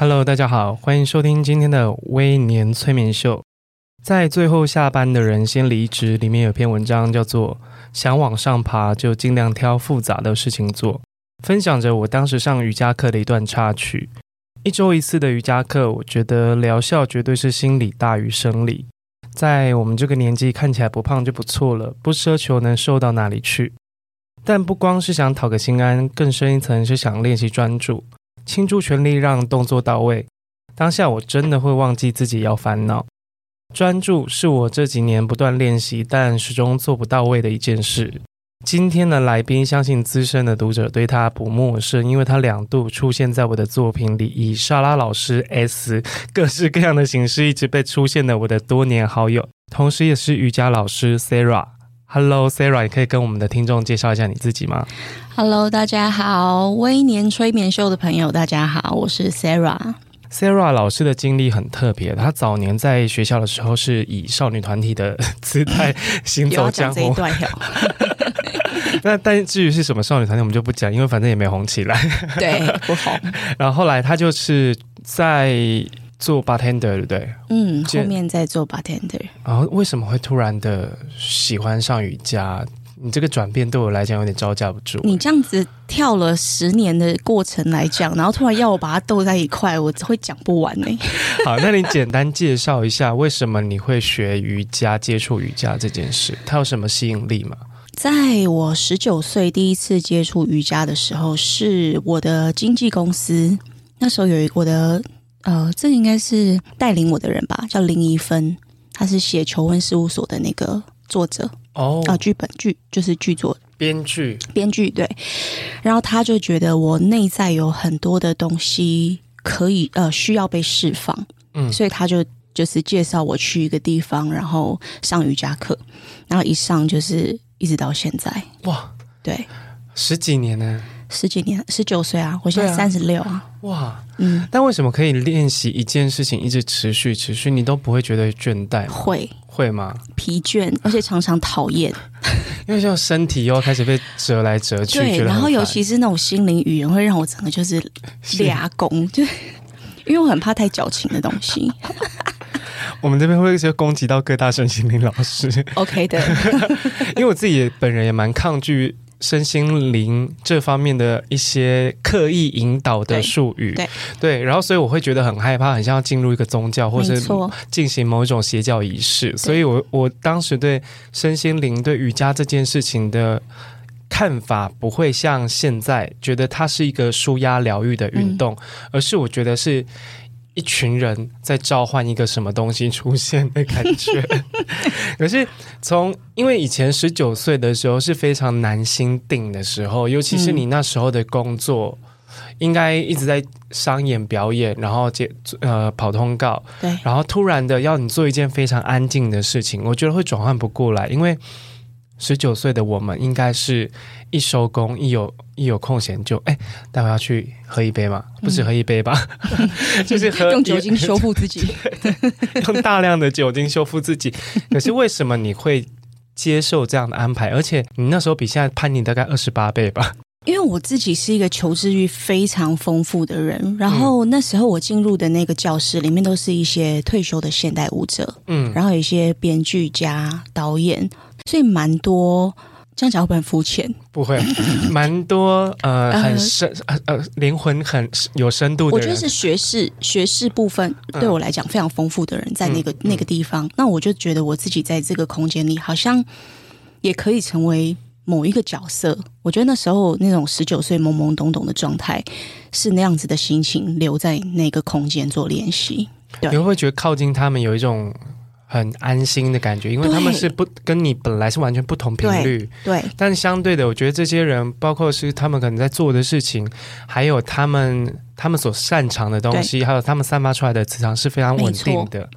Hello，大家好，欢迎收听今天的微年催眠秀。在最后下班的人先离职，里面有篇文章叫做“想往上爬，就尽量挑复杂的事情做”，分享着我当时上瑜伽课的一段插曲。一周一次的瑜伽课，我觉得疗效绝对是心理大于生理。在我们这个年纪，看起来不胖就不错了，不奢求能瘦到哪里去。但不光是想讨个心安，更深一层是想练习专注。倾注全力让动作到位，当下我真的会忘记自己要烦恼。专注是我这几年不断练习，但始终做不到位的一件事。今天的来宾，相信资深的读者对他不陌生，因为他两度出现在我的作品里，以莎拉老师 S 各式各样的形式一直被出现的我的多年好友，同时也是瑜伽老师 Sarah。Hello Sarah，你可以跟我们的听众介绍一下你自己吗？Hello，大家好，微年催眠秀的朋友，大家好，我是 Sarah。Sarah 老师的经历很特别，她早年在学校的时候是以少女团体的姿态行走江湖。那但至于是什么少女团体，我们就不讲，因为反正也没红起来。对，不红。然后后来她就是在。做 bartender 对不对？嗯，后面再做 bartender。然后为什么会突然的喜欢上瑜伽？你这个转变对我来讲有点招架不住。你这样子跳了十年的过程来讲，然后突然要我把它斗在一块，我会讲不完呢。好，那你简单介绍一下，为什么你会学瑜伽、接触瑜伽这件事？它有什么吸引力吗？在我十九岁第一次接触瑜伽的时候，是我的经纪公司，那时候有一我的。呃，这个应该是带领我的人吧，叫林怡芬，他是写《求婚事务所》的那个作者。哦，啊，剧本剧就是剧作。编剧。编剧对，然后他就觉得我内在有很多的东西可以呃需要被释放，嗯，所以他就就是介绍我去一个地方，然后上瑜伽课，然后一上就是一直到现在。哇，对，十几年呢。十几年，十九岁啊，我现在三十六啊。哇，嗯，但为什么可以练习一件事情一直持续持续，你都不会觉得倦怠？会会吗？疲倦，而且常常讨厌，因为就身体又要开始被折来折去。对，然后尤其是那种心灵语言，会让我整个就是俩攻，就 因为我很怕太矫情的东西。我们这边会就攻击到各大身心灵老师，OK 的，因为我自己也本人也蛮抗拒。身心灵这方面的一些刻意引导的术语，对然后所以我会觉得很害怕，很像要进入一个宗教，或是进行某一种邪教仪式。所以我我当时对身心灵、对瑜伽这件事情的看法，不会像现在觉得它是一个舒压疗愈的运动，嗯，而是我觉得是。一群人在召唤一个什么东西出现的感觉，可是从因为以前十九岁的时候是非常难心定的时候，尤其是你那时候的工作，应该一直在商演表演，然后接呃跑通告，对，然后突然的要你做一件非常安静的事情，我觉得会转换不过来，因为。十九岁的我们，应该是一收工，一有一有空闲就哎，待会要去喝一杯嘛？不止喝一杯吧，嗯、就是喝用酒精修复自己，用大量的酒精修复自己。可是为什么你会接受这样的安排？而且你那时候比现在叛逆大概二十八倍吧？因为我自己是一个求知欲非常丰富的人，然后那时候我进入的那个教室里面都是一些退休的现代舞者，嗯，然后有一些编剧家、导演。所以蛮多，这样讲会不会很肤浅？不会，蛮多呃，很深呃呃，灵魂很有深度的。我觉得是学士学士部分对我来讲非常丰富的人，在那个、嗯、那个地方、嗯，那我就觉得我自己在这个空间里好像也可以成为某一个角色。我觉得那时候那种十九岁懵懵懂懂的状态，是那样子的心情留在那个空间做练习。对，你会不会觉得靠近他们有一种？很安心的感觉，因为他们是不跟你本来是完全不同频率。对，对，但相对的，我觉得这些人，包括是他们可能在做的事情，还有他们他们所擅长的东西，还有他们散发出来的磁场是非常稳定的。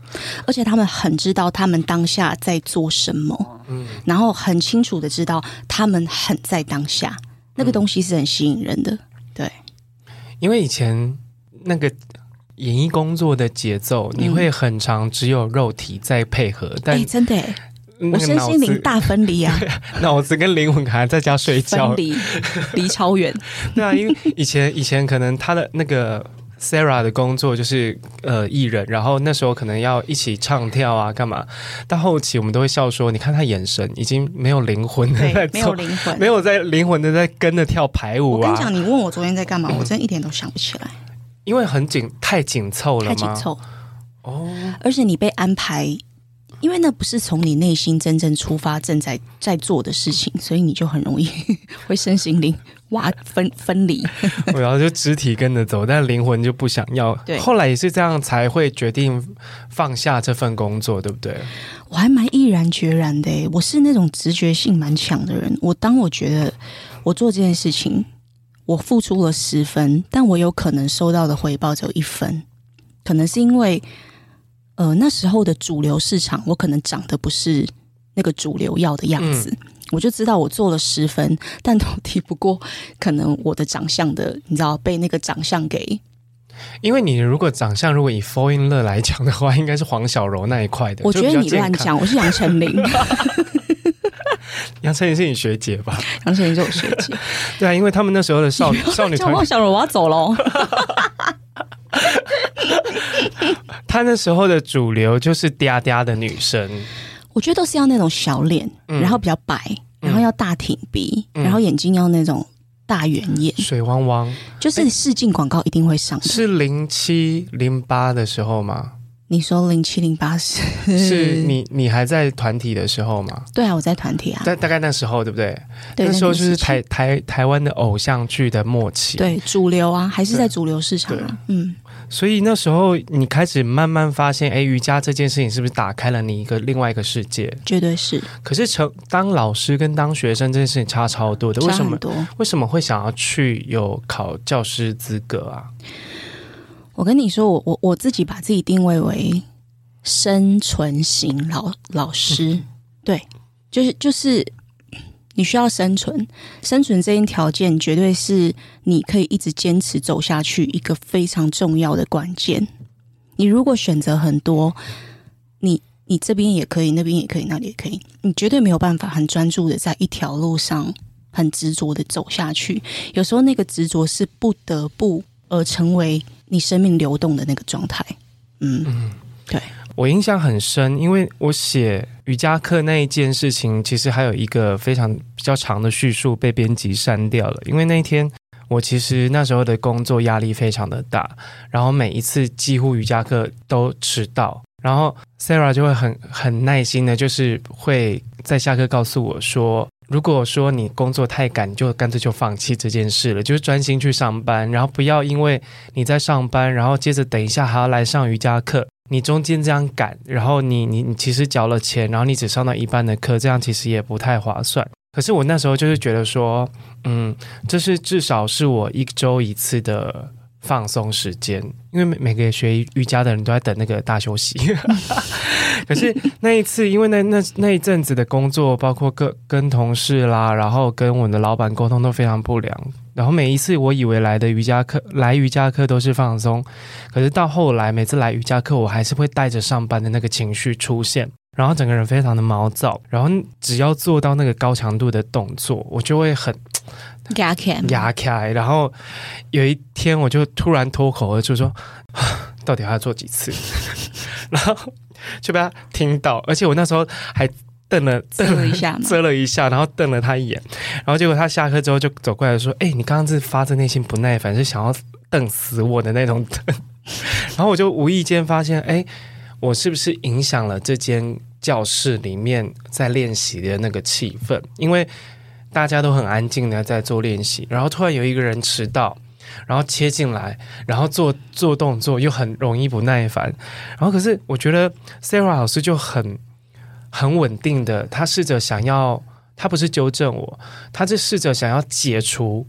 而且他们很知道他们当下在做什么，嗯，然后很清楚的知道他们很在当下，那个东西是很吸引人的。嗯、对，因为以前那个。演艺工作的节奏，你会很长只有肉体在配合，嗯、但、欸、真的，我身心灵大分离啊，脑子跟灵魂还在家睡觉，分离 离超远。对啊，因为以前以前可能他的那个 Sarah 的工作就是呃艺人，然后那时候可能要一起唱跳啊干嘛，到后期我们都会笑说，你看他眼神已经没有灵魂的在没有灵魂，没有在灵魂的在跟着跳排舞啊。我跟你讲，你问我昨天在干嘛，我真的一点都想不起来。因为很紧，太紧凑了吗？太紧凑哦，而且你被安排，因为那不是从你内心真正出发正在在做的事情，所以你就很容易 会身心灵哇分分离。然后就肢体跟着走，但灵魂就不想要。对，后来也是这样才会决定放下这份工作，对不对？我还蛮毅然决然的，我是那种直觉性蛮强的人。我当我觉得我做这件事情。我付出了十分，但我有可能收到的回报只有一分，可能是因为，呃，那时候的主流市场，我可能长得不是那个主流要的样子，嗯、我就知道我做了十分，但都抵不过可能我的长相的，你知道被那个长相给，因为你如果长相如果以 Fall in Love 来讲的话，应该是黄小柔那一块的，我觉得你乱讲，我是杨丞琳。杨丞琳是你学姐吧？杨丞琳是我学姐。对啊，因为他们那时候的少女少女团，小柔我要走喽。他那时候的主流就是嗲嗲的女生，我觉得都是要那种小脸，嗯、然后比较白，然后要大挺鼻，嗯、然后眼睛要那种大圆眼，水汪汪，就是试镜广告一定会上。是零七零八的时候吗？你说零七零八是是 你你还在团体的时候吗？对啊，我在团体啊。大大概那时候对不对？对，那时候就是台台台湾的偶像剧的末期。对，主流啊，还是在主流市场啊。嗯，所以那时候你开始慢慢发现，哎，瑜伽这件事情是不是打开了你一个另外一个世界？绝对是。可是成当老师跟当学生这件事情差超多的，为什么？为什么会想要去有考教师资格啊？我跟你说，我我我自己把自己定位为生存型老老师，嗯、对，就是就是你需要生存，生存这一条件绝对是你可以一直坚持走下去一个非常重要的关键。你如果选择很多，你你这边也可以，那边也可以，那里也可以，你绝对没有办法很专注的在一条路上很执着的走下去。有时候那个执着是不得不而成为。你生命流动的那个状态，嗯嗯，对，我印象很深，因为我写瑜伽课那一件事情，其实还有一个非常比较长的叙述被编辑删掉了。因为那一天我其实那时候的工作压力非常的大，然后每一次几乎瑜伽课都迟到，然后 Sarah 就会很很耐心的，就是会在下课告诉我说。如果说你工作太赶，就干脆就放弃这件事了，就是专心去上班，然后不要因为你在上班，然后接着等一下还要来上瑜伽课，你中间这样赶，然后你你你其实缴了钱，然后你只上到一半的课，这样其实也不太划算。可是我那时候就是觉得说，嗯，这是至少是我一周一次的。放松时间，因为每个学瑜伽的人都在等那个大休息。可是那一次，因为那那那一阵子的工作，包括跟跟同事啦，然后跟我的老板沟通都非常不良。然后每一次我以为来的瑜伽课，来瑜伽课都是放松，可是到后来每次来瑜伽课，我还是会带着上班的那个情绪出现，然后整个人非常的毛躁。然后只要做到那个高强度的动作，我就会很。压开，然后有一天我就突然脱口而出说：“ 到底还要做几次？” 然后就被他听到，而且我那时候还瞪了瞪了一下，遮了一下，然后瞪了他一眼。然后结果他下课之后就走过来说：“哎，你刚刚是发自内心不耐烦，是想要瞪死我的那种瞪。”然后我就无意间发现，哎，我是不是影响了这间教室里面在练习的那个气氛？因为大家都很安静的在做练习，然后突然有一个人迟到，然后切进来，然后做做动作又很容易不耐烦。然后可是我觉得 Sarah 老师就很很稳定的，他试着想要，他不是纠正我，他是试着想要解除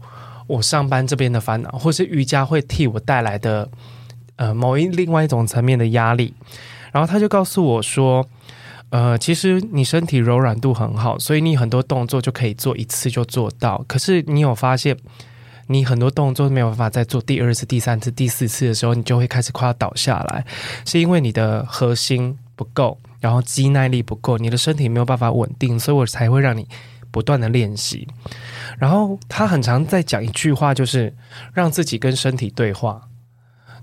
我上班这边的烦恼，或是瑜伽会替我带来的呃某一另外一种层面的压力。然后他就告诉我说。呃，其实你身体柔软度很好，所以你很多动作就可以做一次就做到。可是你有发现，你很多动作没有办法再做第二次、第三次、第四次的时候，你就会开始快要倒下来，是因为你的核心不够，然后肌耐力不够，你的身体没有办法稳定，所以我才会让你不断的练习。然后他很常在讲一句话，就是让自己跟身体对话，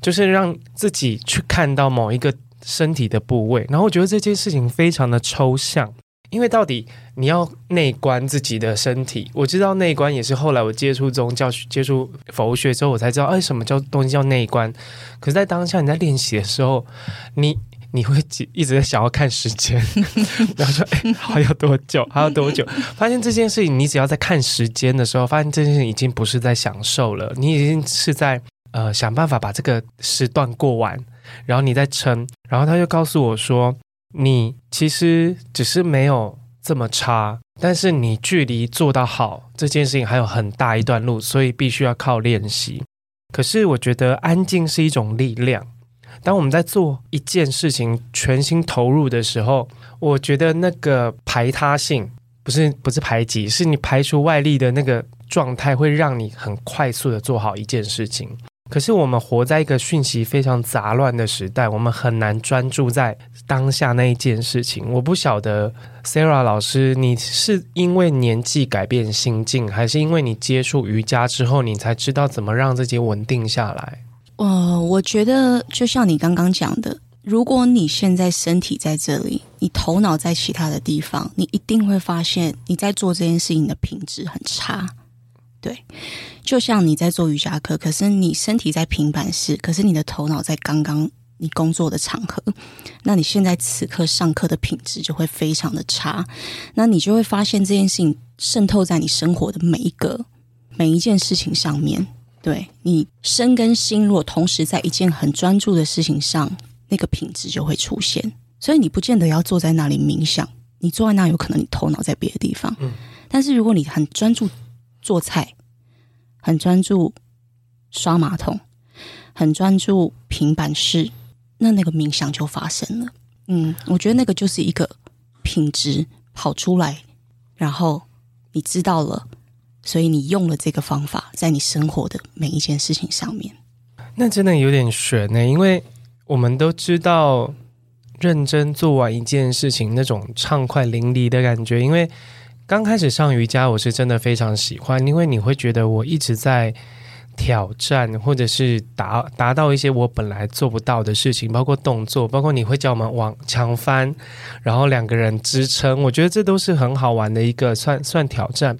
就是让自己去看到某一个。身体的部位，然后我觉得这件事情非常的抽象，因为到底你要内观自己的身体，我知道内观也是后来我接触宗教、接触佛学之后，我才知道，哎，什么叫东西叫内观。可是，在当下你在练习的时候，你你会一直在想要看时间，然后说，哎，还要多久？还要多久？发现这件事情，你只要在看时间的时候，发现这件事情已经不是在享受了，你已经是在呃想办法把这个时段过完。然后你再撑，然后他就告诉我说：“你其实只是没有这么差，但是你距离做到好这件事情还有很大一段路，所以必须要靠练习。可是我觉得安静是一种力量。当我们在做一件事情全心投入的时候，我觉得那个排他性不是不是排挤，是你排除外力的那个状态，会让你很快速的做好一件事情。”可是我们活在一个讯息非常杂乱的时代，我们很难专注在当下那一件事情。我不晓得 Sarah 老师，你是因为年纪改变心境，还是因为你接触瑜伽之后，你才知道怎么让自己稳定下来？呃，我觉得就像你刚刚讲的，如果你现在身体在这里，你头脑在其他的地方，你一定会发现你在做这件事情的品质很差。对，就像你在做瑜伽课，可是你身体在平板式，可是你的头脑在刚刚你工作的场合，那你现在此刻上课的品质就会非常的差，那你就会发现这件事情渗透在你生活的每一个每一件事情上面。对，你身跟心，如果同时在一件很专注的事情上，那个品质就会出现。所以你不见得要坐在那里冥想，你坐在那有可能你头脑在别的地方。嗯，但是如果你很专注。做菜很专注，刷马桶很专注，平板式，那那个冥想就发生了。嗯，我觉得那个就是一个品质跑出来，然后你知道了，所以你用了这个方法，在你生活的每一件事情上面。那真的有点悬呢，因为我们都知道，认真做完一件事情那种畅快淋漓的感觉，因为。刚开始上瑜伽，我是真的非常喜欢，因为你会觉得我一直在挑战，或者是达达到一些我本来做不到的事情，包括动作，包括你会叫我们往墙翻，然后两个人支撑，我觉得这都是很好玩的一个算算挑战。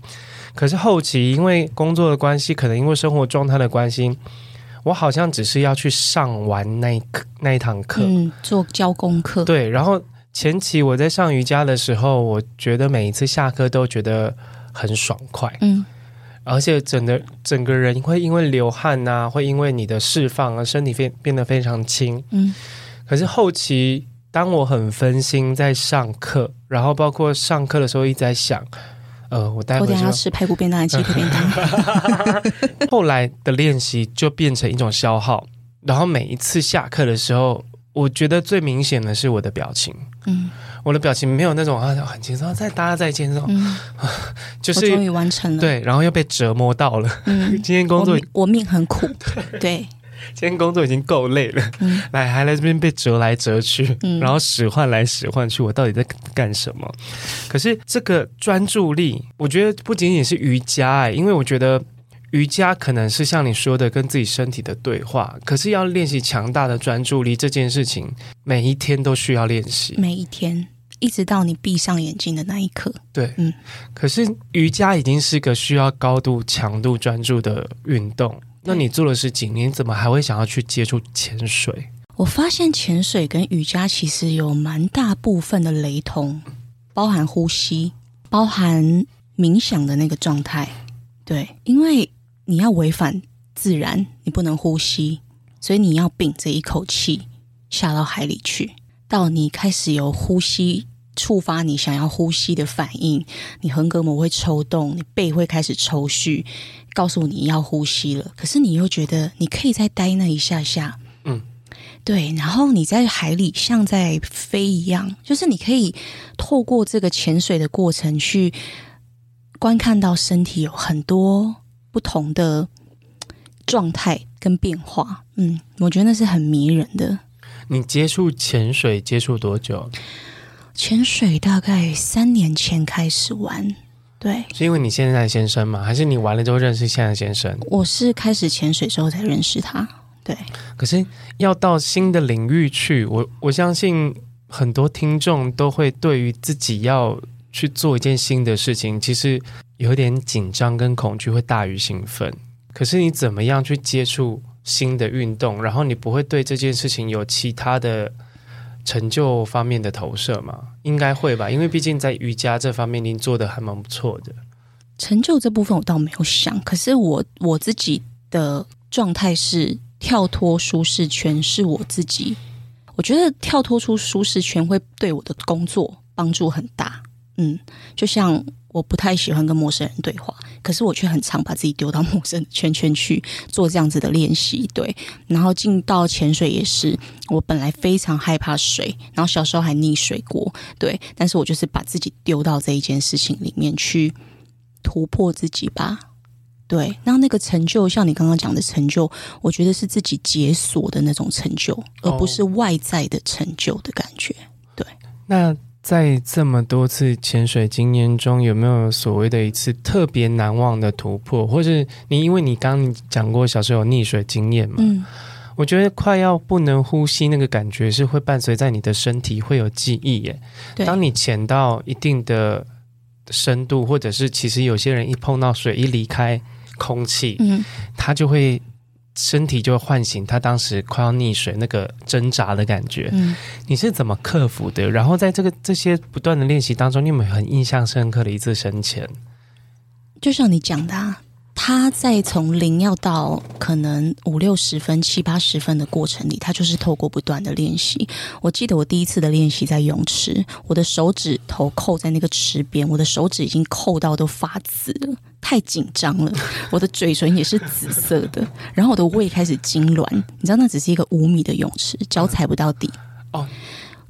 可是后期因为工作的关系，可能因为生活状态的关系，我好像只是要去上完那一课那一堂课，嗯，做教功课，对，然后。前期我在上瑜伽的时候，我觉得每一次下课都觉得很爽快，嗯，而且整个整个人会因为流汗啊，会因为你的释放而身体变变得非常轻，嗯。可是后期当我很分心在上课，然后包括上课的时候一直在想，呃，我待会儿要吃排骨便当还是鸡腿 便当？后来的练习就变成一种消耗，然后每一次下课的时候。我觉得最明显的是我的表情，嗯，我的表情没有那种啊很轻松，再大家再见这种，嗯、就是终于完成了，对，然后又被折磨到了。嗯，今天工作我，我命很苦，对，对。今天工作已经够累了，嗯，来还来这边被折来折去，嗯，然后使唤来使唤去，我到底在干什么？可是这个专注力，我觉得不仅仅是瑜伽哎，因为我觉得。瑜伽可能是像你说的跟自己身体的对话，可是要练习强大的专注力这件事情，每一天都需要练习。每一天，一直到你闭上眼睛的那一刻。对，嗯。可是瑜伽已经是个需要高度强度专注的运动，那你做了十几年，怎么还会想要去接触潜水？我发现潜水跟瑜伽其实有蛮大部分的雷同，包含呼吸，包含冥想的那个状态。对，因为。你要违反自然，你不能呼吸，所以你要屏着一口气下到海里去。到你开始有呼吸，触发你想要呼吸的反应，你横膈膜会抽动，你背会开始抽搐，告诉你要呼吸了。可是你又觉得你可以再待那一下下，嗯，对。然后你在海里像在飞一样，就是你可以透过这个潜水的过程去观看到身体有很多不同的状态跟变化。嗯，我觉得那是很迷人的。你接触潜水接触多久？潜水大概三年前开始玩，对，是因为你现在先生吗？还是你玩了之后认识现在先生？我是开始潜水之后才认识他，对。可是要到新的领域去，我我相信很多听众都会对于自己要去做一件新的事情，其实有点紧张跟恐惧会大于兴奋。可是你怎么样去接触？新的运动，然后你不会对这件事情有其他的成就方面的投射吗？应该会吧，因为毕竟在瑜伽这方面，您做的还蛮不错的。成就这部分我倒没有想，可是我我自己的状态是跳脱舒适圈，是我自己。我觉得跳脱出舒适圈会对我的工作帮助很大。嗯，就像。我不太喜欢跟陌生人对话，可是我却很常把自己丢到陌生的圈圈去做这样子的练习。对，然后进到潜水也是，我本来非常害怕水，然后小时候还溺水过。对，但是我就是把自己丢到这一件事情里面去突破自己吧。对，那那个成就，像你刚刚讲的成就，我觉得是自己解锁的那种成就，而不是外在的成就的感觉。对，那。在这么多次潜水经验中，有没有所谓的一次特别难忘的突破？或是你因为你刚刚讲过小时候有溺水经验嘛？嗯，我觉得快要不能呼吸那个感觉是会伴随在你的身体，会有记忆耶。对，当你潜到一定的深度，或者是其实有些人一碰到水，一离开空气，嗯，他就会。身体就会唤醒他当时快要溺水那个挣扎的感觉。嗯，你是怎么克服的？然后在这个这些不断的练习当中，你有没有很印象深刻的一次深潜？就像你讲的啊。他在从零要到可能五六十分、七八十分的过程里，他就是透过不断的练习。我记得我第一次的练习在泳池，我的手指头扣在那个池边，我的手指已经扣到都发紫了，太紧张了。我的嘴唇也是紫色的，然后我的胃开始痉挛。你知道，那只是一个五米的泳池，脚踩不到底哦。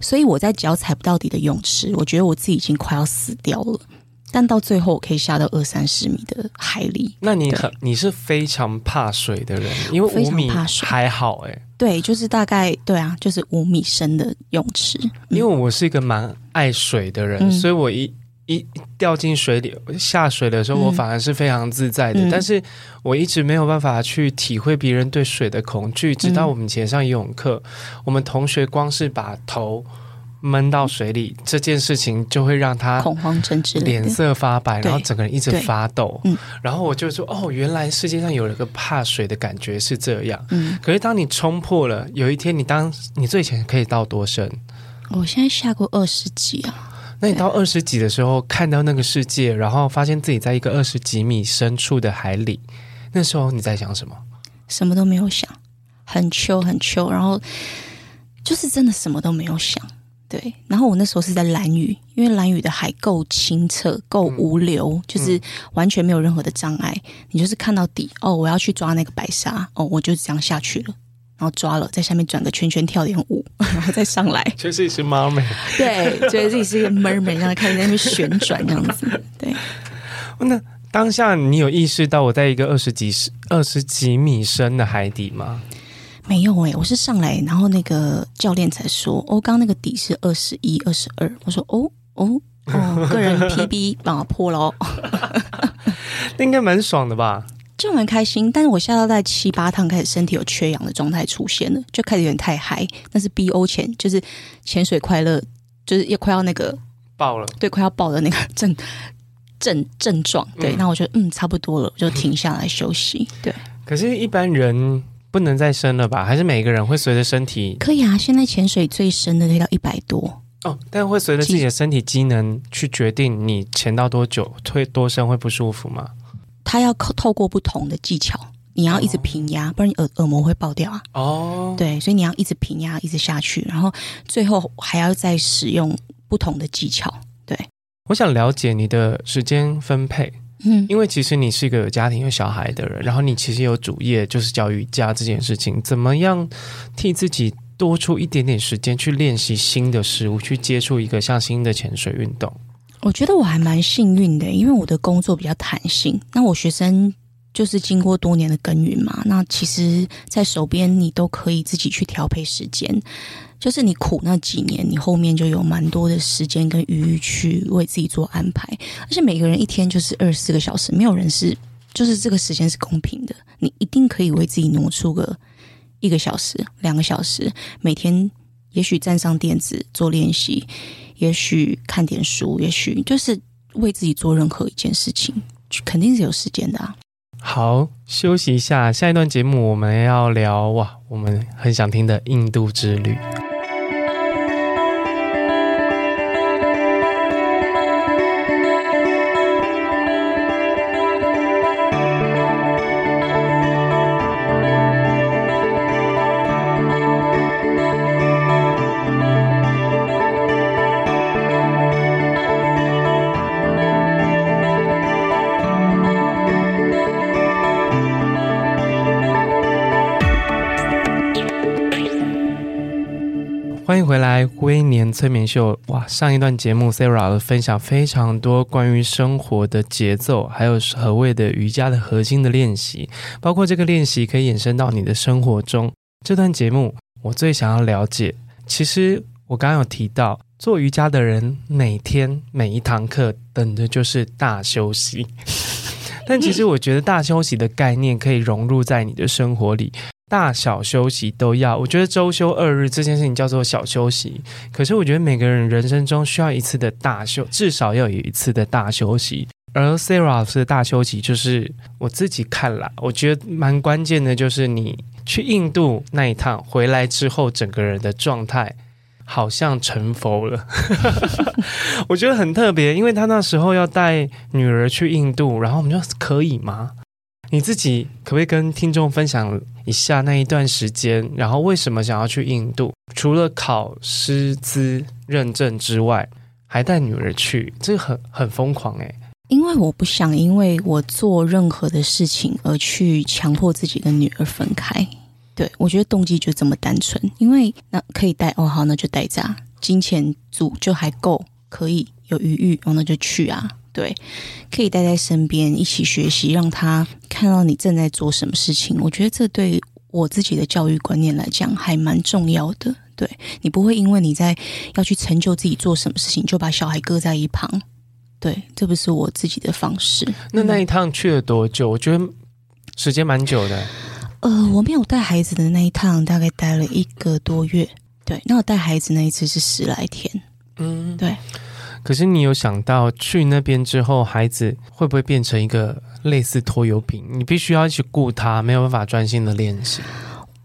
所以我在脚踩不到底的泳池，我觉得我自己已经快要死掉了。但到最后，我可以下到二三十米的海里。那你很，你是非常怕水的人，因为五米还好哎。对，就是大概对啊，就是五米深的泳池。因为我是一个蛮爱水的人，嗯、所以我一一掉进水里下水的时候，我反而是非常自在的。嗯、但是我一直没有办法去体会别人对水的恐惧，直到我们以前上游泳课，嗯、我们同学光是把头。闷到水里这件事情就会让他恐慌症之类，脸色发白，然后整个人一直发抖。嗯，然后我就说：“哦，原来世界上有了个怕水的感觉是这样。”嗯，可是当你冲破了，有一天你当你最浅可以到多深？我现在下过二十几啊。那你到二十几的时候，看到那个世界，然后发现自己在一个二十几米深处的海里，那时候你在想什么？什么都没有想，很 chill 很 chill，然后就是真的什么都没有想。对，然后我那时候是在蓝屿，因为蓝屿的海够清澈，够无流，嗯、就是完全没有任何的障碍。你就是看到底哦，我要去抓那个白沙哦，我就这样下去了，然后抓了，在下面转个圈圈，跳点舞，然后再上来。觉得自己是 mermaid，对，觉得自己是一个 mermaid，然后开始在那边旋转这样子。对，那当下你有意识到我在一个二十几十二十几米深的海底吗？没有诶、欸，我是上来，然后那个教练才说，哦，刚刚那个底是二十一、二十二。我说，哦哦哦，个人 PB 帮我破了哦，那应该蛮爽的吧？就蛮开心。但是我下到在七八趟，开始身体有缺氧的状态出现了，就开始有点太嗨。但是 BO 前就是潜水快乐，就是也快要那个爆了，对，快要爆的那个 症症症状。对，那、嗯、我觉得嗯差不多了，我就停下来休息。对，可是一般人。不能再深了吧？还是每一个人会随着身体？可以啊，现在潜水最深的可以到一百多哦。但会随着自己的身体机能去决定你潜到多久、推多深会不舒服吗？它要透过不同的技巧你要一直平压，不然你耳耳膜会爆掉啊。哦，对，所以你要一直平压，一直下去，然后最后还要再使用不同的技巧。对，我想了解你的时间分配。嗯，因为其实你是一个有家庭有小孩的人，然后你其实有主业就是教瑜伽这件事情，怎么样替自己多出一点点时间去练习新的事物，去接触一个像新的潜水运动？我觉得我还蛮幸运的，因为我的工作比较弹性。那我学生就是经过多年的耕耘嘛，那其实，在手边你都可以自己去调配时间。就是你苦那几年，你后面就有蛮多的时间跟余裕去为自己做安排。而且每个人一天就是二十四个小时，没有人是就是这个时间是公平的。你一定可以为自己挪出个一个小时、两个小时，每天也许站上垫子做练习，也许看点书，也许就是为自己做任何一件事情，肯定是有时间的啊。好，休息一下，下一段节目我们要聊哇，我们很想听的印度之旅。催眠秀。哇，上一段节目 Sara 的分享非常多关于生活的节奏，还有何谓的瑜伽的核心的练习，包括这个练习可以延伸到你的生活中。这段节目我最想要了解，其实我刚刚有提到，做瑜伽的人每天每一堂课等的就是大休息，但其实我觉得大休息的概念可以融入在你的生活里。大小休息都要，我觉得周休二日这件事情叫做小休息。可是我觉得每个人人生中需要一次的大休，至少要有一次的大休息。而 Sara 老师的大休息，就是我自己看来，我觉得蛮关键的，就是你去印度那一趟回来之后，整个人的状态好像成佛了。我觉得很特别，因为他那时候要带女儿去印度，然后我们就可以吗？你自己可不可以跟听众分享一下那一段时间，然后为什么想要去印度？除了考师资认证之外，还带女儿去，这个很很疯狂诶。因为我不想因为我做任何的事情而去强迫自己跟女儿分开。对，我觉得动机就这么单纯，因为那可以带哦，好，那就带着，金钱组就还够，可以有余裕哦，那就去啊。对，可以待在身边一起学习，让他看到你正在做什么事情。我觉得这对我自己的教育观念来讲还蛮重要的。对，你不会因为你在要去成就自己做什么事情，就把小孩搁在一旁。对，这不是我自己的方式。那那一趟去了多久？我觉得时间蛮久的。呃，我没有带孩子的那一趟，大概待了一个多月。对，那我带孩子那一次是十来天。嗯，对。可是你有想到去那边之后，孩子会不会变成一个类似拖油瓶？你必须要去顾他，没有办法专心的练习。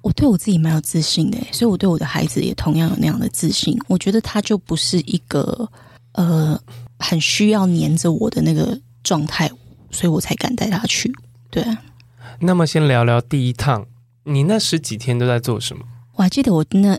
我对我自己蛮有自信的，所以我对我的孩子也同样有那样的自信。我觉得他就不是一个呃很需要黏着我的那个状态，所以我才敢带他去。对。那么先聊聊第一趟，你那十几天都在做什么？我还记得我那。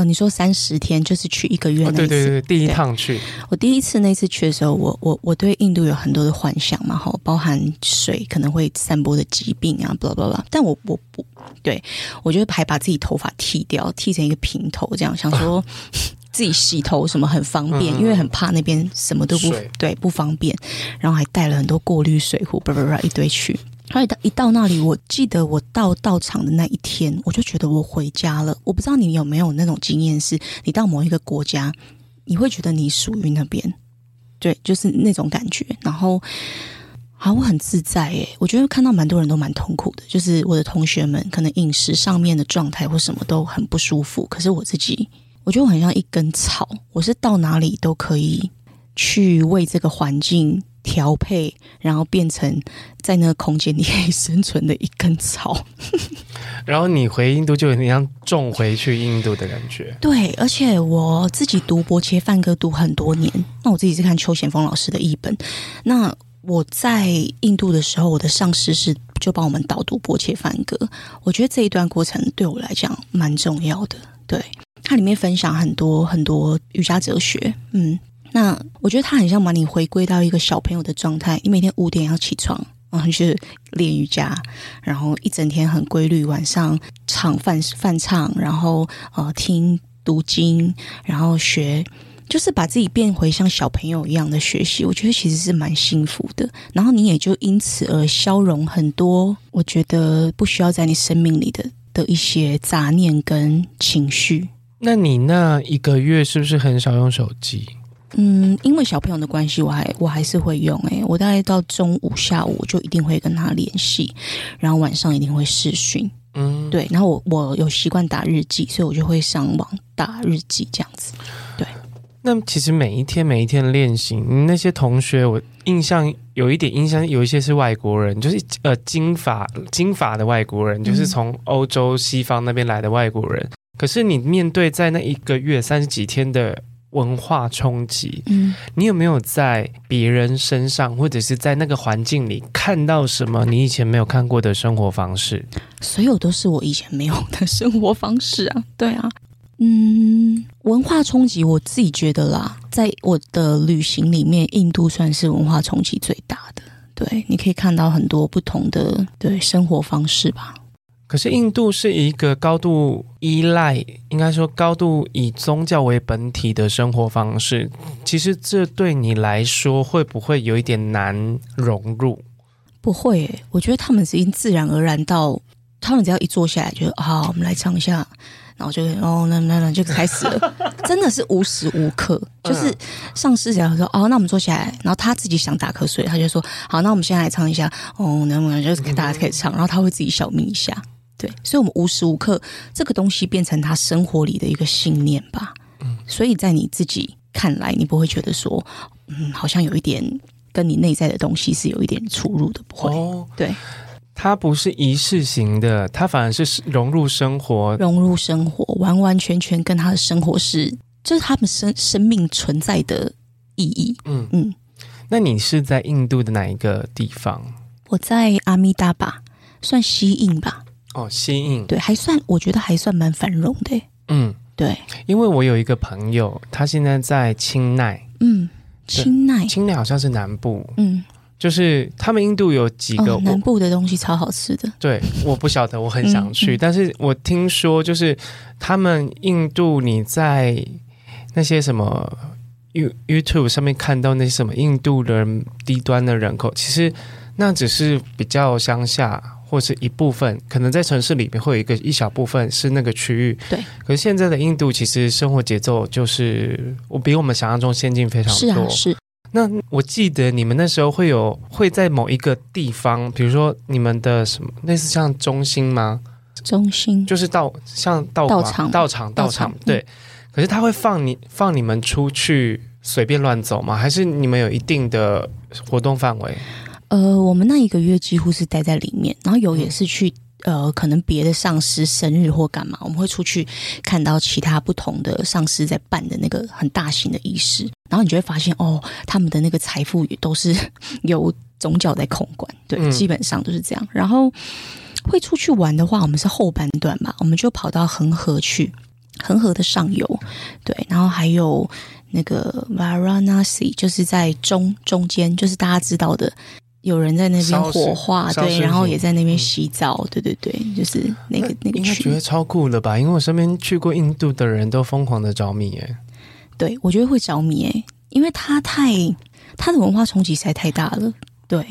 哦，你说三十天就是去一个月那次？哦，对对对，第一趟去。我第一次那次去的时候，我我我对印度有很多的幻想嘛，哈，包含水可能会散播的疾病啊，巴拉巴拉。但我我不对，我就还把自己头发剃掉，剃成一个平头，这样想说 自己洗头什么很方便，因为很怕那边什么都不对不方便，然后还带了很多过滤水壶，巴拉巴拉一堆去。所以到一到那里，我记得我到到场的那一天，我就觉得我回家了。我不知道你有没有那种经验，是你到某一个国家，你会觉得你属于那边，对，就是那种感觉。然后，啊，我很自在诶，我觉得看到蛮多人都蛮痛苦的，就是我的同学们可能饮食上面的状态或什么都很不舒服。可是我自己，我觉得我很像一根草，我是到哪里都可以去为这个环境。调配，然后变成在那个空间里可以生存的一根草。然后你回印度就有点像种回去印度的感觉。对，而且我自己读薄伽梵歌读很多年，那我自己是看邱显峰老师的译本。那我在印度的时候，我的上师是就帮我们导读波切梵歌。我觉得这一段过程对我来讲蛮重要的。对，它里面分享很多很多瑜伽哲学。嗯，那我觉得它很像把你回归到一个小朋友的状态。你每天五点要起床，然后去练瑜伽，然后一整天很规律，晚上唱梵梵唱，然后呃听读经，然后学。就是把自己变回像小朋友一样的学习，我觉得其实是蛮幸福的。然后你也就因此而消融很多，我觉得不需要在你生命里的的一些杂念跟情绪。那你那一个月是不是很少用手机？嗯，因为小朋友的关系，我还我还是会用。诶，我大概到中午下午我就一定会跟他联系，然后晚上一定会视讯。嗯，对。然后我我有习惯打日记，所以我就会上网打日记这样子。对。那其实每一天每一天的练习，那些同学我印象有一点印象，有一些是外国人，就是呃金发金发的外国人，就是从欧洲西方那边来的外国人。嗯、可是你面对在那一个月三十几天的文化冲击，嗯，你有没有在别人身上或者是在那个环境里看到什么你以前没有看过的生活方式？所有都是我以前没有的生活方式啊，对啊。嗯，文化冲击，我自己觉得啦，在我的旅行里面，印度算是文化冲击最大的。对，你可以看到很多不同的对生活方式吧。可是，印度是一个高度依赖，应该说高度以宗教为本体的生活方式。其实，这对你来说会不会有一点难融入？不会欸，我觉得他们已经自然而然到，他们只要一坐下来就，就好，我们来唱一下。然后就哦，那那那就开始了，真的是无时无刻，就是上司只要说哦，那我们坐下来，然后他自己想打瞌睡，他就说好，那我们现在来唱一下哦，那么就是大家可以唱，然后他会自己小眯一下，对，所以我们无时无刻这个东西变成他生活里的一个信念吧，嗯所以在你自己看来，你不会觉得说嗯，好像有一点跟你内在的东西是有一点出入的，不会，哦、对。它不是仪式型的，它反而是融入生活，融入生活，完完全全跟他的生活是，就是他们生生命存在的意义。嗯嗯，那你是在印度的哪一个地方？我在阿米达巴，算西印吧。哦，西印，对，还算，我觉得还算蛮繁荣的。嗯，对，因为我有一个朋友，他现在在清奈。嗯，清奈，清奈好像是南部。嗯。就是他们印度有几个、哦、南部的东西超好吃的，对，我不晓得，我很想去，嗯嗯、但是我听说就是他们印度你在那些什么 You YouTube 上面看到那些什么印度人低端的人口，其实那只是比较乡下或是一部分，可能在城市里面会有一个一小部分是那个区域，对。可是现在的印度其实生活节奏就是我比我们想象中先进非常多，是啊，是。那我记得你们那时候会有会在某一个地方，比如说你们的什么类似像中心吗？中心就是道像道道场道场道场对。嗯、可是他会放你放你们出去随便乱走吗？还是你们有一定的活动范围？呃，我们那一个月几乎是待在里面，然后有也是去。嗯呃，可能别的上司生日或干嘛，我们会出去看到其他不同的上司在办的那个很大型的仪式，然后你就会发现，哦，他们的那个财富也都是 由宗教在控管，对，嗯、基本上都是这样。然后会出去玩的话，我们是后半段吧，我们就跑到恒河去，恒河的上游，对，然后还有那个 Varanasi，就是在中中间，就是大家知道的。有人在那边火化，对，然后也在那边洗澡，对对对，就是那个那个。应该觉得超酷了吧？因为我身边去过印度的人都疯狂的着迷耶。对，我觉得会着迷耶，因为他太他的文化冲击实在太大了。对，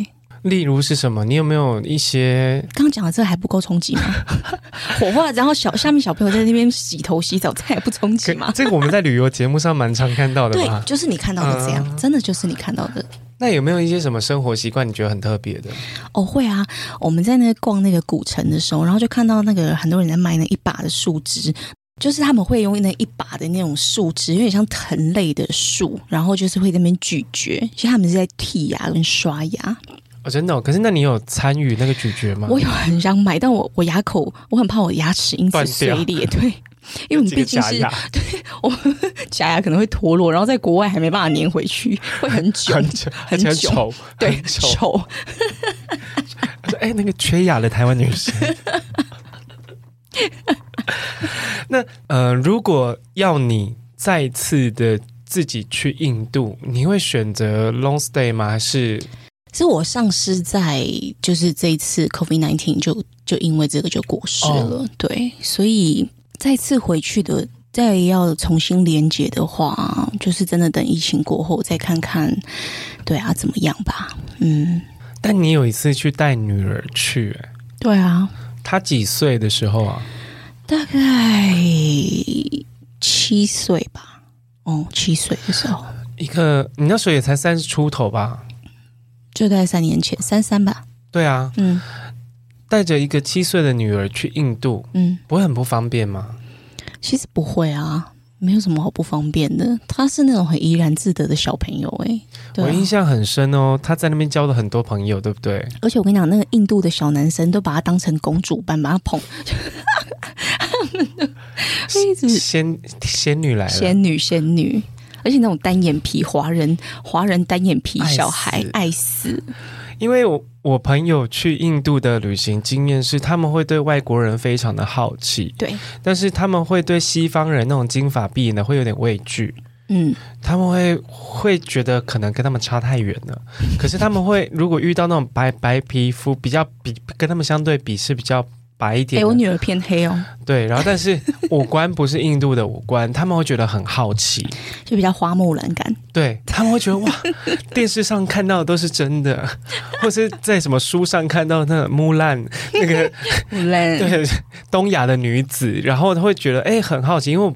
例如是什么？你有没有一些刚讲的这还不够冲击吗？火化，然后小下面小朋友在那边洗头洗澡，这还不冲击吗？这个我们在旅游节目上蛮常看到的。对，就是你看到的这样，嗯、真的就是你看到的。那有没有一些什么生活习惯你觉得很特别的？哦，会啊！我们在那逛那个古城的时候，然后就看到那个很多人在卖那一把的树枝，就是他们会用那一把的那种树枝，有点像藤类的树，然后就是会在那边咀嚼，其实他们是在剔牙跟刷牙。哦，真的？可是那你有参与那个咀嚼吗？我有很想买，但我我牙口，我很怕我牙齿因此碎裂。对。因为我们毕竟是 对，我们假牙可能会脱落，然后在国外还没办法粘回去，会很 久，很久，很丑，对，丑。说：“哎，那个缺牙的台湾女生。”那呃，如果要你再次的自己去印度，你会选择 long stay 吗？还是？是我上司在，就是这一次 COVID nineteen 就就因为这个就过世了，哦、对，所以再次回去的，再要重新连接的话，就是真的等疫情过后再看看，对啊，怎么样吧？嗯。但你有一次去带女儿去，对啊，她几岁的时候啊？大概七岁吧，哦，七岁的时候，一个你那时候也才三十出头吧？就在三年前，三三吧。对啊，嗯，带着一个七岁的女儿去印度，嗯，不会很不方便吗？其实不会啊，没有什么好不方便的。他是那种很怡然自得的小朋友，哎，我印象很深哦。他在那边交了很多朋友，对不对？而且我跟你讲，那个印度的小男生都把他当成公主般，把他捧，仙仙女来了，仙女仙女。而且那种单眼皮华人，华人单眼皮小孩爱死，爱死。因为我我朋友去印度的旅行经验是，他们会对外国人非常的好奇，对，但是他们会对西方人那种金发碧眼的会有点畏惧，嗯，他们会会觉得可能跟他们差太远了。可是他们会如果遇到那种白白皮肤，比较比跟他们相对比是比较。白一点，哎，我女儿偏黑哦。对，然后但是 五官不是印度的五官，他们会觉得很好奇，就比较花木兰感。对，他们会觉得哇，电视上看到的都是真的，或是在什么书上看到那个木兰那个木兰，对，东亚的女子，然后他会觉得哎很好奇，因为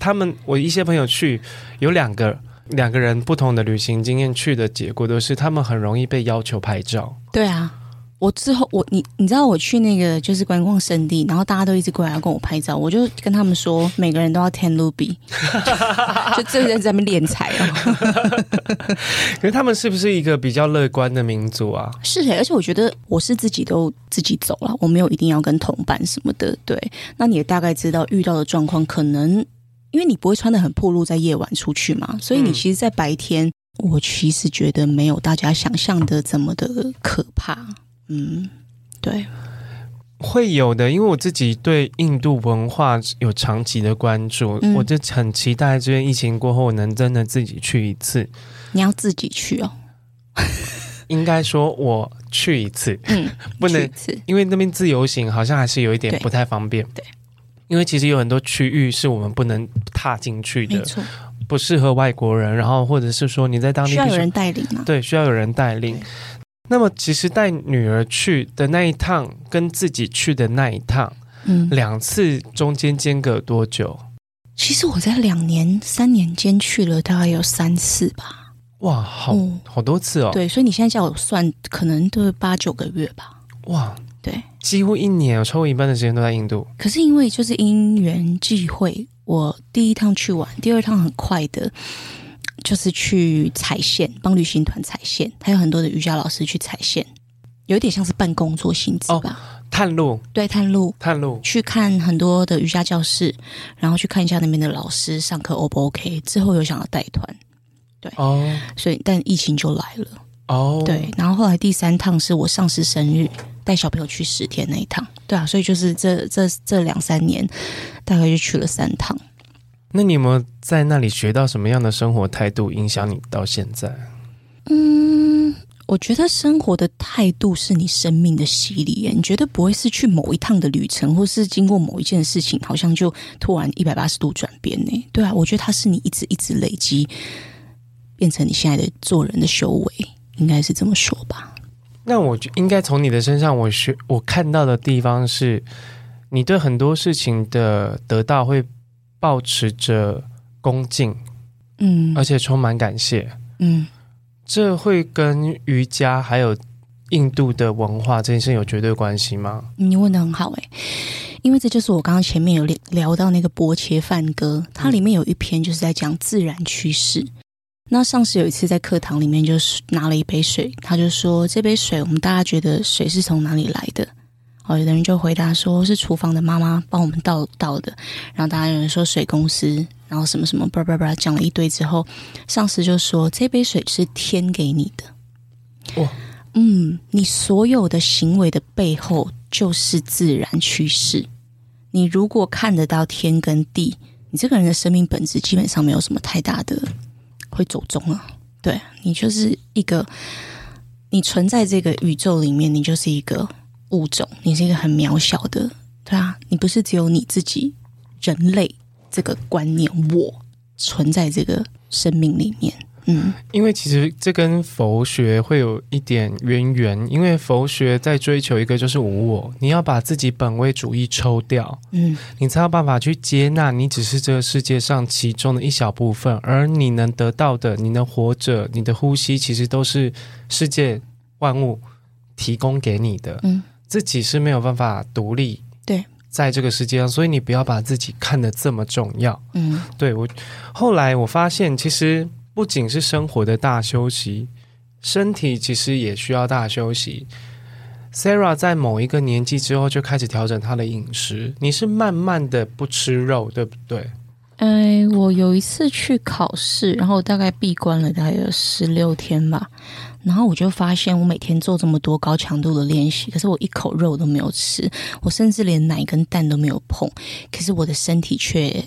他们我一些朋友去有两个两个人不同的旅行经验，去的结果都是他们很容易被要求拍照。对啊。我之后，我你你知道我去那个就是观光圣地，然后大家都一直过来要跟我拍照，我就跟他们说，每个人都要 ten ruby，就这个人在那边敛财哦。可是他们是不是一个比较乐观的民族啊？是诶，而且我觉得我是自己都自己走了，我没有一定要跟同伴什么的。对，那你也大概知道遇到的状况，可能因为你不会穿的很暴露在夜晚出去嘛，所以你其实，在白天，嗯、我其实觉得没有大家想象的这么的可怕。嗯，对，会有的，因为我自己对印度文化有长期的关注，嗯、我就很期待这边疫情过后能真的自己去一次。你要自己去哦？应该说我去一次，嗯，不能，因为那边自由行好像还是有一点不太方便。对，因为其实有很多区域是我们不能踏进去的，不适合外国人。然后或者是说你在当地需要有人带领吗？对，需要有人带领。那么，其实带女儿去的那一趟，跟自己去的那一趟，嗯，两次中间间隔多久？其实我在两年、三年间去了大概有三次吧。哇，好、嗯、好多次哦。对，所以你现在叫我算，可能都是八九个月吧。哇，对，几乎一年，我超过一半的时间都在印度。可是因为就是因缘际会，我第一趟去玩，第二趟很快的。就是去踩线，帮旅行团踩线，还有很多的瑜伽老师去踩线，有点像是办工作性质吧。哦，探路，对，探路，探路，去看很多的瑜伽教室，然后去看一下那边的老师上课 O 不 OK？之后又想要带团，对，哦，所以但疫情就来了，哦，对，然后后来第三趟是我上司生日，带小朋友去十天那一趟，对啊，所以就是这这这两三年大概就去了三趟。那你有没有在那里学到什么样的生活态度，影响你到现在？嗯，我觉得生活的态度是你生命的洗礼。你觉得不会是去某一趟的旅程，或是经过某一件事情，好像就突然一百八十度转变呢？对啊，我觉得它是你一直一直累积，变成你现在的做人的修为，应该是这么说吧？那我就应该从你的身上，我学我看到的地方是，你对很多事情的得到会。抱持着恭敬，嗯，而且充满感谢，嗯，这会跟瑜伽还有印度的文化这件事有绝对关系吗？你问的很好哎，因为这就是我刚刚前面有聊到那个薄切梵歌，它里面有一篇就是在讲自然趋势。嗯、那上次有一次在课堂里面，就是拿了一杯水，他就说这杯水，我们大家觉得水是从哪里来的？哦，有的人就回答说是厨房的妈妈帮我们倒倒的，然后当然有人说水公司，然后什么什么叭叭叭讲了一堆之后，上司就说这杯水是天给你的。哇！嗯，你所有的行为的背后就是自然趋势。你如果看得到天跟地，你这个人的生命本质基本上没有什么太大的会走中啊。对，你就是一个，你存在这个宇宙里面，你就是一个物种，你是一个很渺小的，对啊，你不是只有你自己人类这个观念，我存在这个生命里面。嗯，因为其实这跟佛学会有一点渊源，因为佛学在追求一个就是无我，你要把自己本位主义抽掉，嗯，你才有办法去接纳你只是这个世界上其中的一小部分，而你能得到的，你能活着，你的呼吸其实都是世界万物提供给你的，嗯，自己是没有办法独立，对，在这个世界上，所以你不要把自己看得这么重要，嗯，对，我后来我发现其实。不仅是生活的大休息，身体其实也需要大休息。Sarah 在某一个年纪之后就开始调整她的饮食。你是慢慢的不吃肉，对不对？哎，我有一次去考试，然后大概闭关了大概有十六天吧，然后我就发现我每天做这么多高强度的练习，可是我一口肉都没有吃，我甚至连奶跟蛋都没有碰，可是我的身体却。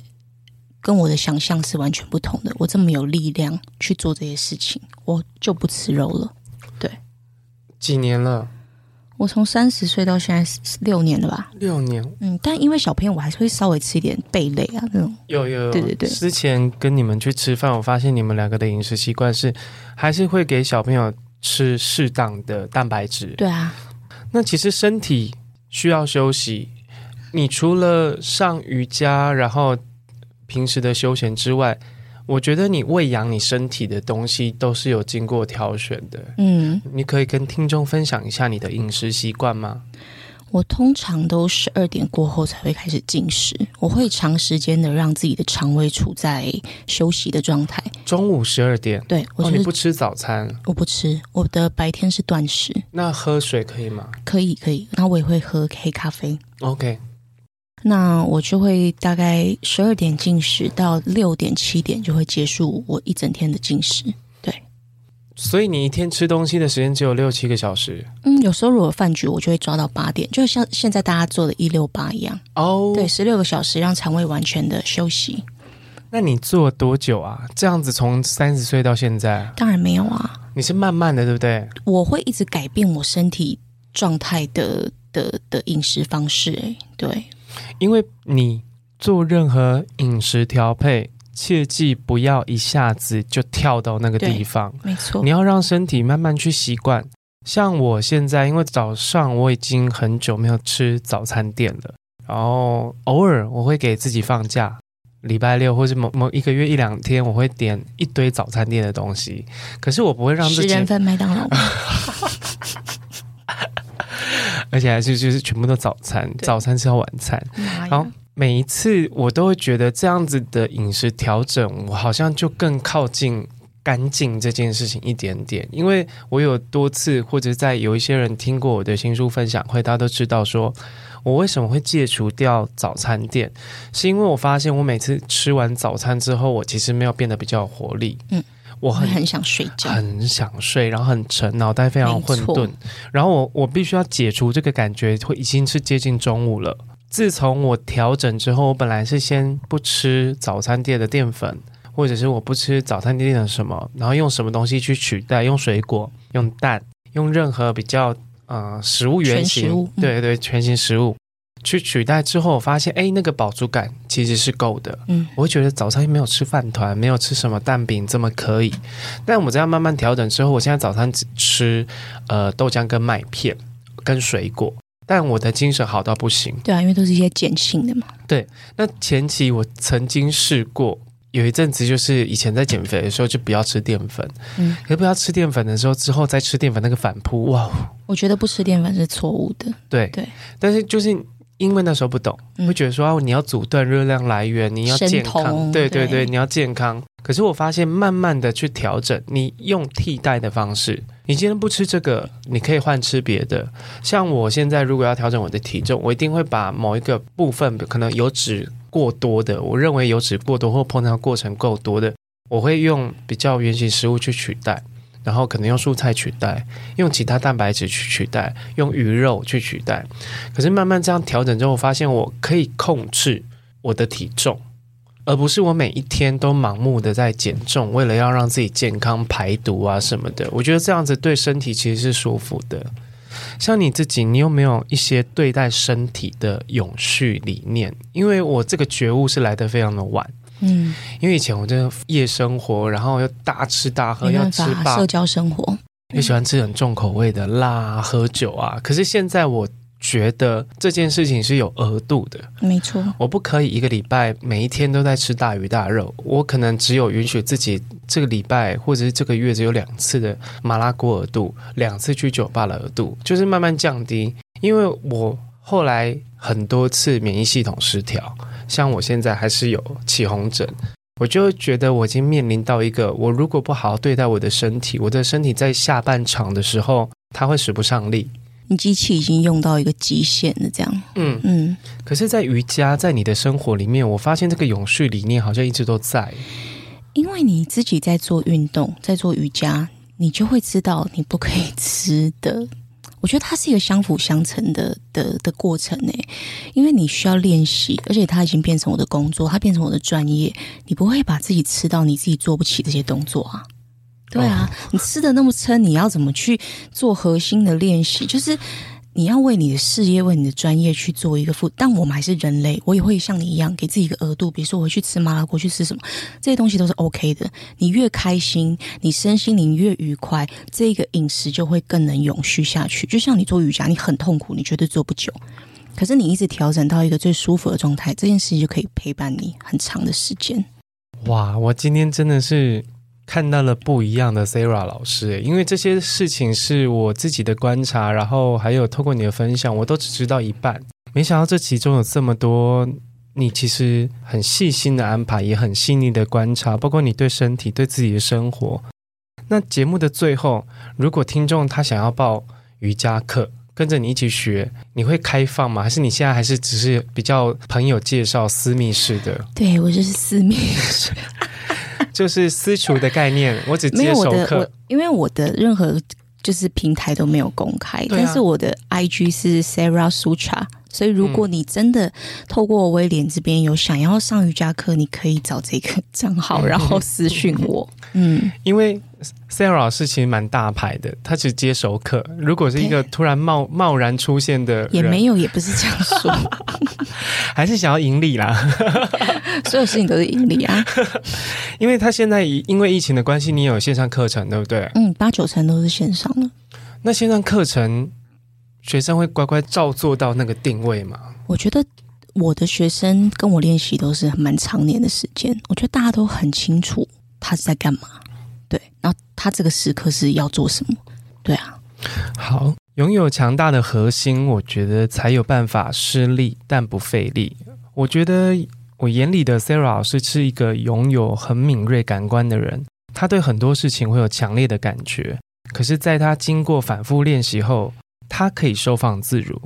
跟我的想象是完全不同的。我这么有力量去做这些事情，我就不吃肉了。对，几年了？我从三十岁到现在六年了吧？六年。嗯，但因为小朋友，我还是会稍微吃一点贝类啊那种。有有有，对对对。之前跟你们去吃饭，我发现你们两个的饮食习惯是还是会给小朋友吃适当的蛋白质。对啊。那其实身体需要休息。你除了上瑜伽，然后。平时的休闲之外，我觉得你喂养你身体的东西都是有经过挑选的。嗯，你可以跟听众分享一下你的饮食习惯吗？我通常都十二点过后才会开始进食，我会长时间的让自己的肠胃处在休息的状态。中午十二点，对，我、就是哦、你不吃早餐？我不吃，我的白天是断食。那喝水可以吗？可以，可以。那我也会喝黑咖啡。OK。那我就会大概十二点进食，到六点七点就会结束我一整天的进食。对，所以你一天吃东西的时间只有六七个小时。嗯，有时候如果饭局，我就会抓到八点，就像现在大家做的一六八一样。哦，对，十六个小时让肠胃完全的休息。那你做了多久啊？这样子从三十岁到现在？当然没有啊，你是慢慢的，对不对？我会一直改变我身体状态的的的饮食方式。哎，对。因为你做任何饮食调配，切记不要一下子就跳到那个地方。没错，你要让身体慢慢去习惯。像我现在，因为早上我已经很久没有吃早餐店了，然后偶尔我会给自己放假，礼拜六或者某某一个月一两天，我会点一堆早餐店的东西。可是我不会让自己十人份麦当劳。而且还是就是全部都早餐，早餐吃到晚餐，然后每一次我都会觉得这样子的饮食调整，我好像就更靠近干净这件事情一点点。因为我有多次或者在有一些人听过我的新书分享会，大家都知道说我为什么会戒除掉早餐店，是因为我发现我每次吃完早餐之后，我其实没有变得比较有活力。嗯。我很，很想睡觉，很想睡，然后很沉，脑袋非常混沌。然后我我必须要解除这个感觉，会已经是接近中午了。自从我调整之后，我本来是先不吃早餐店的淀粉，或者是我不吃早餐店的什么，然后用什么东西去取代？用水果，用蛋，用任何比较呃食物原型，嗯、对对，全型食物。去取代之后，我发现哎，那个饱足感其实是够的。嗯，我会觉得早餐没有吃饭团，没有吃什么蛋饼这么可以。但我这样慢慢调整之后，我现在早餐只吃呃豆浆跟麦片跟水果，但我的精神好到不行。对啊，因为都是一些碱性的嘛。对，那前期我曾经试过，有一阵子就是以前在减肥的时候就不要吃淀粉，嗯，可不要吃淀粉的时候，之后再吃淀粉那个反扑，哇！我觉得不吃淀粉是错误的。对对，但是就是。因为那时候不懂，会觉得说啊，你要阻断热量来源，你要健康，对对对，你要健康。可是我发现，慢慢的去调整，你用替代的方式，你今天不吃这个，你可以换吃别的。像我现在如果要调整我的体重，我一定会把某一个部分可能油脂过多的，我认为油脂过多或烹调过程够多的，我会用比较原型食物去取代。然后可能用蔬菜取代，用其他蛋白质去取代，用鱼肉去取代。可是慢慢这样调整之后，我发现我可以控制我的体重，而不是我每一天都盲目的在减重，为了要让自己健康排毒啊什么的。我觉得这样子对身体其实是舒服的。像你自己，你有没有一些对待身体的永续理念？因为我这个觉悟是来得非常的晚，嗯，因为以前我真的夜生活，然后又大吃大喝，要吃饱，社交生活，又喜欢吃很重口味的辣、喝酒啊。可是现在我。觉得这件事情是有额度的，没错。我不可以一个礼拜每一天都在吃大鱼大肉，我可能只有允许自己这个礼拜或者是这个月只有两次的麻辣锅额度，两次去酒吧的额度，就是慢慢降低。因为我后来很多次免疫系统失调，像我现在还是有起红疹，我就觉得我已经面临到一个，我如果不好好对待我的身体，我的身体在下半场的时候，它会使不上力。你机器已经用到一个极限了，这样。嗯嗯。可是，在瑜伽，在你的生活里面，我发现这个永续理念好像一直都在。因为你自己在做运动，在做瑜伽，你就会知道你不可以吃的。我觉得它是一个相辅相成的的的过程呢。因为你需要练习，而且它已经变成我的工作，它变成我的专业。你不会把自己吃到你自己做不起这些动作啊。对啊，你吃的那么撑，你要怎么去做核心的练习？就是你要为你的事业、为你的专业去做一个负。但我们还是人类，我也会像你一样给自己一个额度。比如说，我去吃麻辣锅，去吃什么，这些东西都是 OK 的。你越开心，你身心灵越愉快，这个饮食就会更能永续下去。就像你做瑜伽，你很痛苦，你绝对做不久。可是你一直调整到一个最舒服的状态，这件事情就可以陪伴你很长的时间。哇，我今天真的是。看到了不一样的 Sara 老师，因为这些事情是我自己的观察，然后还有透过你的分享，我都只知道一半。没想到这其中有这么多，你其实很细心的安排，也很细腻的观察，包括你对身体、对自己的生活。那节目的最后，如果听众他想要报瑜伽课，跟着你一起学，你会开放吗？还是你现在还是只是比较朋友介绍、私密式的？对，我就是私密式。就是私厨的概念，我只接熟客，因为我的任何就是平台都没有公开，啊、但是我的 IG 是 Sarah Sutra，所以如果你真的透过威廉这边有想要上瑜伽课，你可以找这个账号，然后私讯我。嗯，因为 Sara 老师其实蛮大牌的，他只接熟客。如果是一个突然冒贸然出现的，也没有，也不是这样说，还是想要盈利啦。所有事情都是盈利啊。因为他现在因为疫情的关系，你有线上课程，对不对？嗯，八九成都是线上的。那线上课程，学生会乖乖照做到那个定位吗？我觉得我的学生跟我练习都是蛮长年的时间，我觉得大家都很清楚。他是在干嘛？对，然后他这个时刻是要做什么？对啊，好，拥有强大的核心，我觉得才有办法施力但不费力。我觉得我眼里的 Sarah 老师是一个拥有很敏锐感官的人，他对很多事情会有强烈的感觉。可是，在他经过反复练习后，他可以收放自如。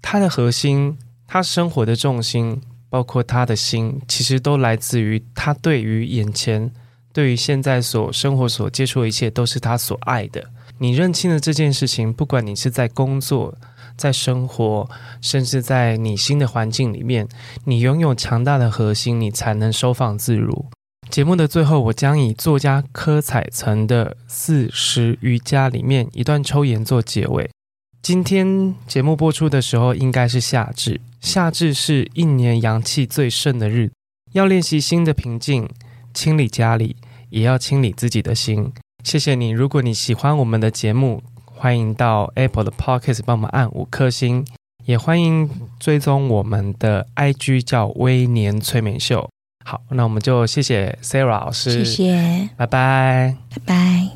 他的核心，他生活的重心，包括他的心，其实都来自于他对于眼前。对于现在所生活所接触的一切，都是他所爱的。你认清了这件事情，不管你是在工作、在生活，甚至在你新的环境里面，你拥有强大的核心，你才能收放自如。节目的最后，我将以作家柯采岑的《四十余家》里面一段抽言做结尾。今天节目播出的时候，应该是夏至。夏至是一年阳气最盛的日子，要练习新的平静，清理家里。也要清理自己的心。谢谢你。如果你喜欢我们的节目，欢迎到 Apple 的 Podcast 帮我们按五颗星，也欢迎追踪我们的 IG 叫微年催眠秀。好，那我们就谢谢 Sarah 老师，谢谢，拜拜，拜拜。